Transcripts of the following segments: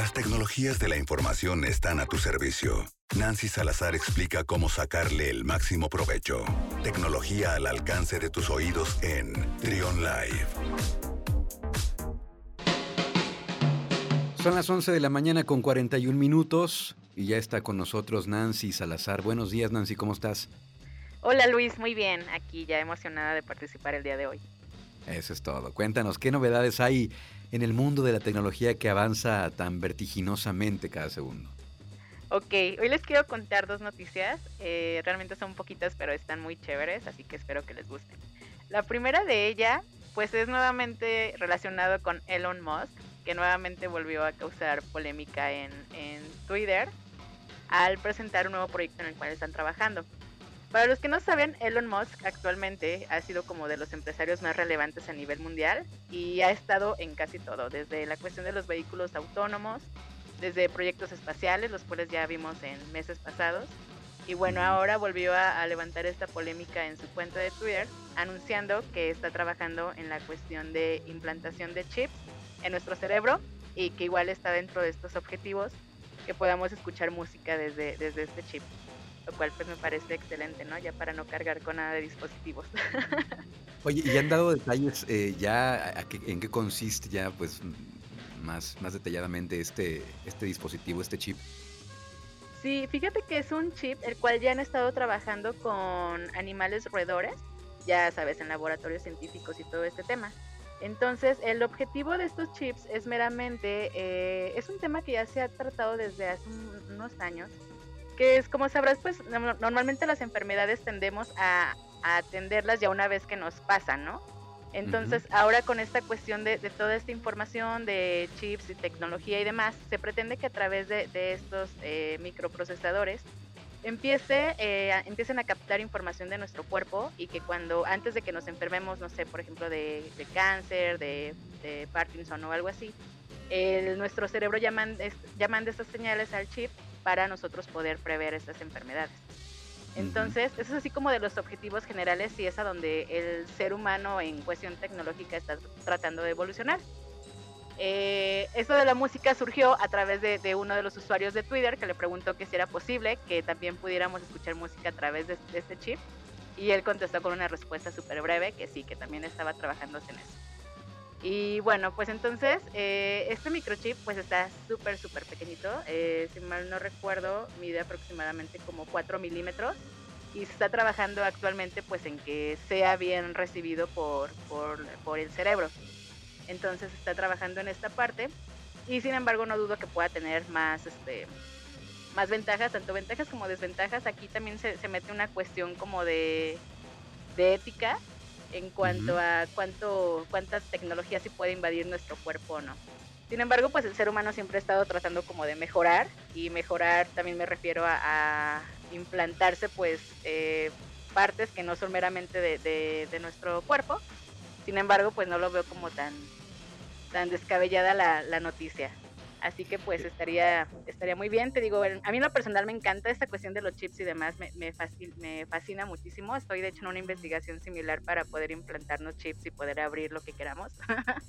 Las tecnologías de la información están a tu servicio. Nancy Salazar explica cómo sacarle el máximo provecho. Tecnología al alcance de tus oídos en Trion Live. Son las 11 de la mañana con 41 minutos y ya está con nosotros Nancy Salazar. Buenos días Nancy, ¿cómo estás? Hola Luis, muy bien. Aquí ya emocionada de participar el día de hoy. Eso es todo. Cuéntanos, ¿qué novedades hay en el mundo de la tecnología que avanza tan vertiginosamente cada segundo? Ok, hoy les quiero contar dos noticias. Eh, realmente son poquitas, pero están muy chéveres, así que espero que les gusten. La primera de ella, pues es nuevamente relacionado con Elon Musk, que nuevamente volvió a causar polémica en, en Twitter al presentar un nuevo proyecto en el cual están trabajando. Para los que no saben, Elon Musk actualmente ha sido como de los empresarios más relevantes a nivel mundial y ha estado en casi todo, desde la cuestión de los vehículos autónomos, desde proyectos espaciales, los cuales ya vimos en meses pasados. Y bueno, ahora volvió a, levantar esta polémica en su cuenta de Twitter, anunciando que está trabajando en la cuestión de implantación de chips en nuestro cerebro y que igual está dentro de estos objetivos que podamos escuchar música desde, desde este chip lo cual pues me parece excelente, ¿no? Ya para no cargar con nada de dispositivos. Oye, ¿y han dado detalles eh, ya en qué consiste ya pues más, más detalladamente este, este dispositivo, este chip? Sí, fíjate que es un chip el cual ya han estado trabajando con animales roedores, ya sabes, en laboratorios científicos y todo este tema. Entonces, el objetivo de estos chips es meramente, eh, es un tema que ya se ha tratado desde hace unos años, que es como sabrás, pues normalmente las enfermedades tendemos a, atenderlas ya una vez que nos pasan, ¿no? Entonces, ahora con esta cuestión de, toda esta información de chips y tecnología y demás, se pretende que a través de, estos eh, microprocesadores empiece, eh, empiecen a captar información de nuestro cuerpo y que cuando, antes de que nos enfermemos, no sé, por ejemplo, de, cáncer, de, Parkinson o algo así, nuestro cerebro llaman, llaman de estas señales al chip para nosotros poder prever estas enfermedades. Entonces, eso es así como de los objetivos generales y es a donde el ser humano en cuestión tecnológica está tratando de evolucionar. Eh, esto de la música surgió a través de, uno de los usuarios de Twitter que le preguntó que si era posible que también pudiéramos escuchar música a través de, de este chip. Y él contestó con una respuesta súper breve que sí, que también estaba trabajando en eso. Y bueno, pues entonces eh, este microchip pues está súper, súper pequeñito. Eh, si mal no recuerdo, mide aproximadamente como 4 milímetros. Y se está trabajando actualmente pues en que sea bien recibido por, por, el cerebro. Entonces está trabajando en esta parte. Y sin embargo no dudo que pueda tener más, este, más ventajas, tanto ventajas como desventajas. Aquí también se, se mete una cuestión como de, de ética en cuanto a cuánto, cuántas tecnologías se puede invadir nuestro cuerpo o no. Sin embargo, pues el ser humano siempre ha estado tratando como de mejorar y mejorar también me refiero a, implantarse pues eh, partes que no son meramente de, nuestro cuerpo. Sin embargo, pues no lo veo como tan, tan descabellada la, la noticia. Así que pues estaría, estaría muy bien. Te digo, a mí en lo personal me encanta esta cuestión de los chips y demás, me, me, fascina, muchísimo. Estoy de hecho en una investigación similar para poder implantarnos chips y poder abrir lo que queramos.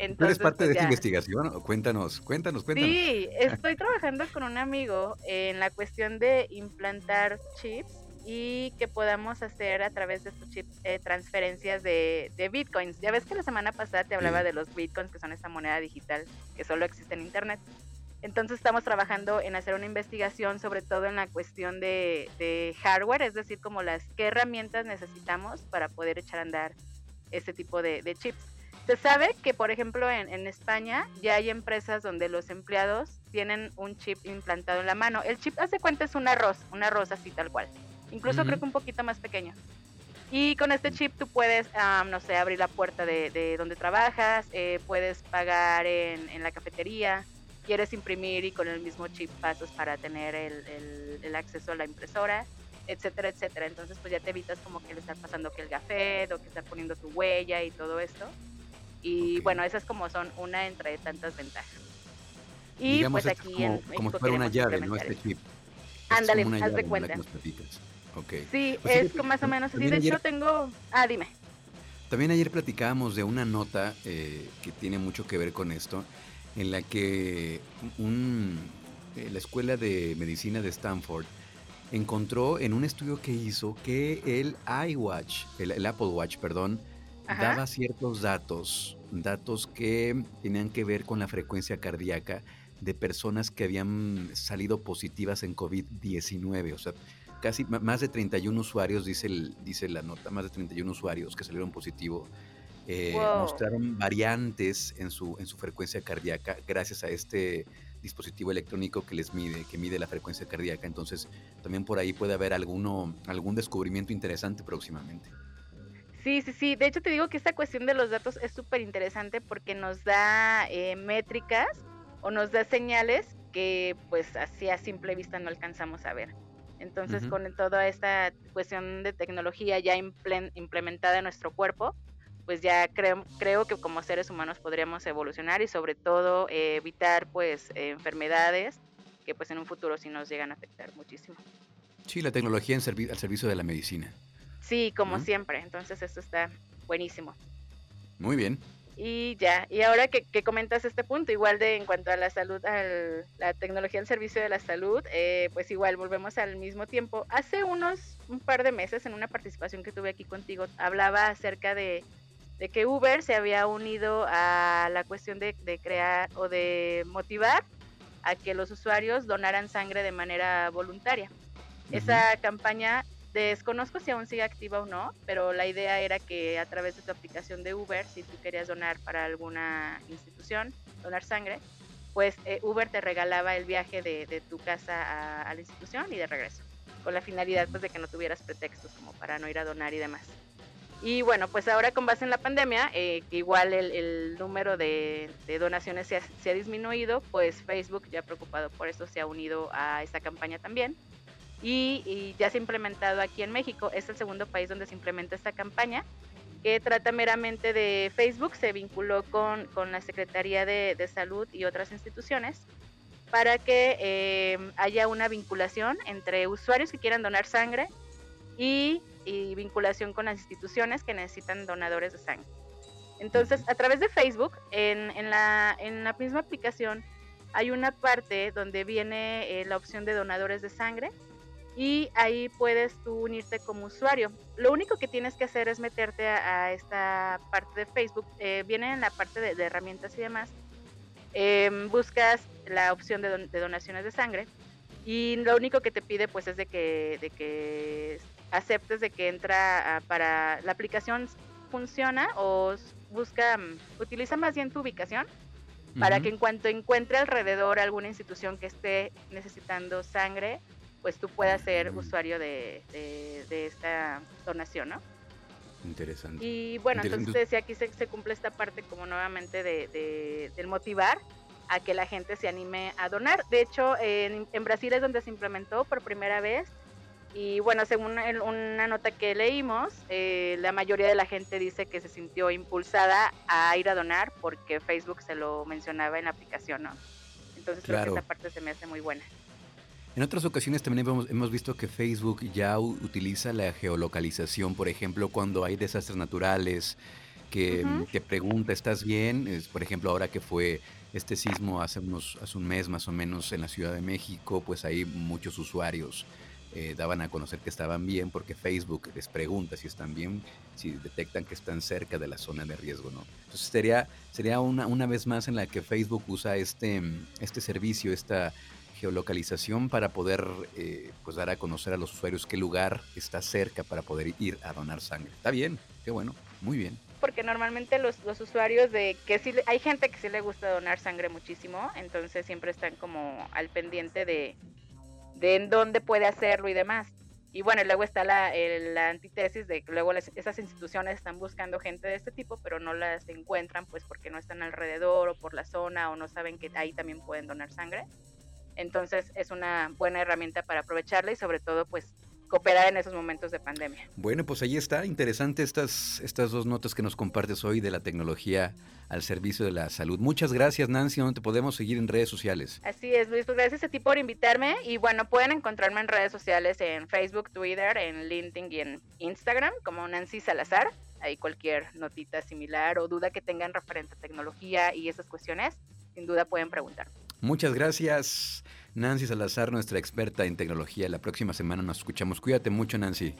Entonces, eres parte de pues, esta investigación? Cuéntanos, cuéntanos, cuéntanos. Sí, estoy trabajando con un amigo en la cuestión de implantar chips y que podamos hacer a través de estos chips eh, transferencias de, bitcoins. Ya ves que la semana pasada te hablaba de los bitcoins, que son esta moneda digital que solo existe en Internet. Entonces estamos trabajando en hacer una investigación sobre todo en la cuestión de, hardware, es decir, como las qué herramientas necesitamos para poder echar a andar este tipo de, chips. Se sabe que, por ejemplo, en, en, España ya hay empresas donde los empleados tienen un chip implantado en la mano. El chip, hace cuenta, es un arroz, un arroz así tal cual incluso creo que un poquito más pequeño. Y con este chip tú puedes, no sé, abrir la puerta de, donde trabajas, eh, puedes pagar en, la cafetería, quieres imprimir y con el mismo chip pasas para tener el, acceso a la impresora, etcétera, etcétera. Entonces pues ya te evitas como que le estás pasando que el café o que estás poniendo tu huella y todo esto. Y bueno, esas como son una entre tantas ventajas. Y pues aquí como, como si fuera una llave, ¿no? Este chip. Ándale, haz de cuenta. Sí, pues es más o menos así. De hecho, tengo. Ah, dime. También ayer platicábamos de una nota eh, que tiene mucho que ver con esto, en la que un, eh, la Escuela de Medicina de Stanford encontró en un estudio que hizo que el iWatch, el, Apple Watch, perdón, daba ciertos datos, datos que tenían que ver con la frecuencia cardíaca de personas que habían salido positivas en COVID-19. O sea, casi más de 31 usuarios, dice, el, dice la nota, más de 31 usuarios que salieron positivos. Eh, mostraron variantes en su, en su frecuencia cardíaca gracias a este dispositivo electrónico que les mide, que mide la frecuencia cardíaca. Entonces, también por ahí puede haber alguno, algún descubrimiento interesante próximamente. Sí, sí, sí. De hecho, te digo que esta cuestión de los datos es súper interesante porque nos da eh, métricas o nos da señales que pues así a simple vista no alcanzamos a ver. Entonces, con toda esta cuestión de tecnología ya implementada en nuestro cuerpo, pues ya creo, creo que como seres humanos podríamos evolucionar y sobre todo eh, evitar pues enfermedades que pues en un futuro sí nos llegan a afectar muchísimo. Sí, la tecnología en al servicio de la medicina. Sí, como siempre, entonces esto está buenísimo. Muy bien. Y ya, y ahora que, comentas este punto, igual de en cuanto a la salud, a la tecnología al servicio de la salud, eh, pues igual volvemos al mismo tiempo. Hace unos un par de meses, en una participación que tuve aquí contigo, hablaba acerca de de que Uber se había unido a la cuestión de, crear o de motivar a que los usuarios donaran sangre de manera voluntaria. Esa campaña desconozco si aún sigue activa o no, pero la idea era que a través de tu aplicación de Uber, si tú querías donar para alguna institución, donar sangre, pues eh, Uber te regalaba el viaje de, tu casa a, la institución y de regreso, con la finalidad pues de que no tuvieras pretextos como para no ir a donar y demás. Y bueno, pues ahora con base en la pandemia, eh, igual el, número de, donaciones se ha, disminuido, pues Facebook ya preocupado por eso se ha unido a esta campaña también. Y, ya se ha implementado aquí en México, es el segundo país donde se implementa esta campaña, que trata meramente de Facebook, se vinculó con, con la Secretaría de, Salud y otras instituciones para que eh, haya una vinculación entre usuarios que quieran donar sangre y y vinculación con las instituciones que necesitan donadores de sangre. Entonces, a través de Facebook, en, en, la, en la misma aplicación, hay una parte donde viene eh, la opción de donadores de sangre y ahí puedes tú unirte como usuario. Lo único que tienes que hacer es meterte a, esta parte de Facebook, eh, viene en la parte de, herramientas y demás, em, buscas la opción de, de, donaciones de sangre y lo único que te pide pues es de que, de que aceptes de que entra para la aplicación funciona o busca, mm, utiliza más bien tu ubicación para que en cuanto encuentre alrededor alguna institución que esté necesitando sangre, pues tú puedas ser usuario de, esta donación, ¿no? Interesante. Y bueno, entonces decía aquí se, cumple esta parte como nuevamente de, del motivar a que la gente se anime a donar. De hecho, en, en Brasil es donde se implementó por primera vez y bueno, según una nota que leímos, eh, la mayoría de la gente dice que se sintió impulsada a ir a donar porque Facebook se lo mencionaba en la aplicación, ¿no? Entonces creo que esa parte se me hace muy buena. En otras ocasiones también hemos, hemos, visto que Facebook ya utiliza la geolocalización, por ejemplo, cuando hay desastres naturales, que te pregunta, ¿estás bien? Es, por ejemplo, ahora que fue este sismo hace, unos, hace un mes más o menos en la Ciudad de México, pues hay muchos usuarios eh, daban a conocer que estaban bien porque Facebook les pregunta si están bien, si detectan que están cerca de la zona de riesgo, ¿no? Entonces sería, sería una, una vez más en la que Facebook usa este, este servicio, esta geolocalización para poder eh, pues dar a conocer a los usuarios qué lugar está cerca para poder ir a donar sangre. Está bien, qué bueno, muy bien. Porque normalmente los, los usuarios de que sí, hay gente que sí le gusta donar sangre muchísimo, entonces siempre están como al pendiente de, de en dónde puede hacerlo y demás. Y bueno, luego está la, la antítesis de que luego esas instituciones están buscando gente de este tipo, pero no las encuentran pues porque no están alrededor o por la zona o no saben que ahí también pueden donar sangre. Entonces es una buena herramienta para aprovecharla y sobre todo pues cooperar en esos momentos de pandemia. Bueno, pues ahí está, interesante estas, estas dos notas que nos compartes hoy de la tecnología al servicio de la salud. Muchas gracias, Nancy, donde te podemos seguir en redes sociales. Así es, Luis, pues gracias a ti por invitarme y bueno, pueden encontrarme en redes sociales en Facebook, Twitter, en LinkedIn y en Instagram como Nancy Salazar. Ahí cualquier notita similar o duda que tengan referente a tecnología y esas cuestiones, sin duda pueden preguntar. Muchas gracias, Nancy Salazar, nuestra experta en tecnología. La próxima semana nos escuchamos. Cuídate mucho, Nancy.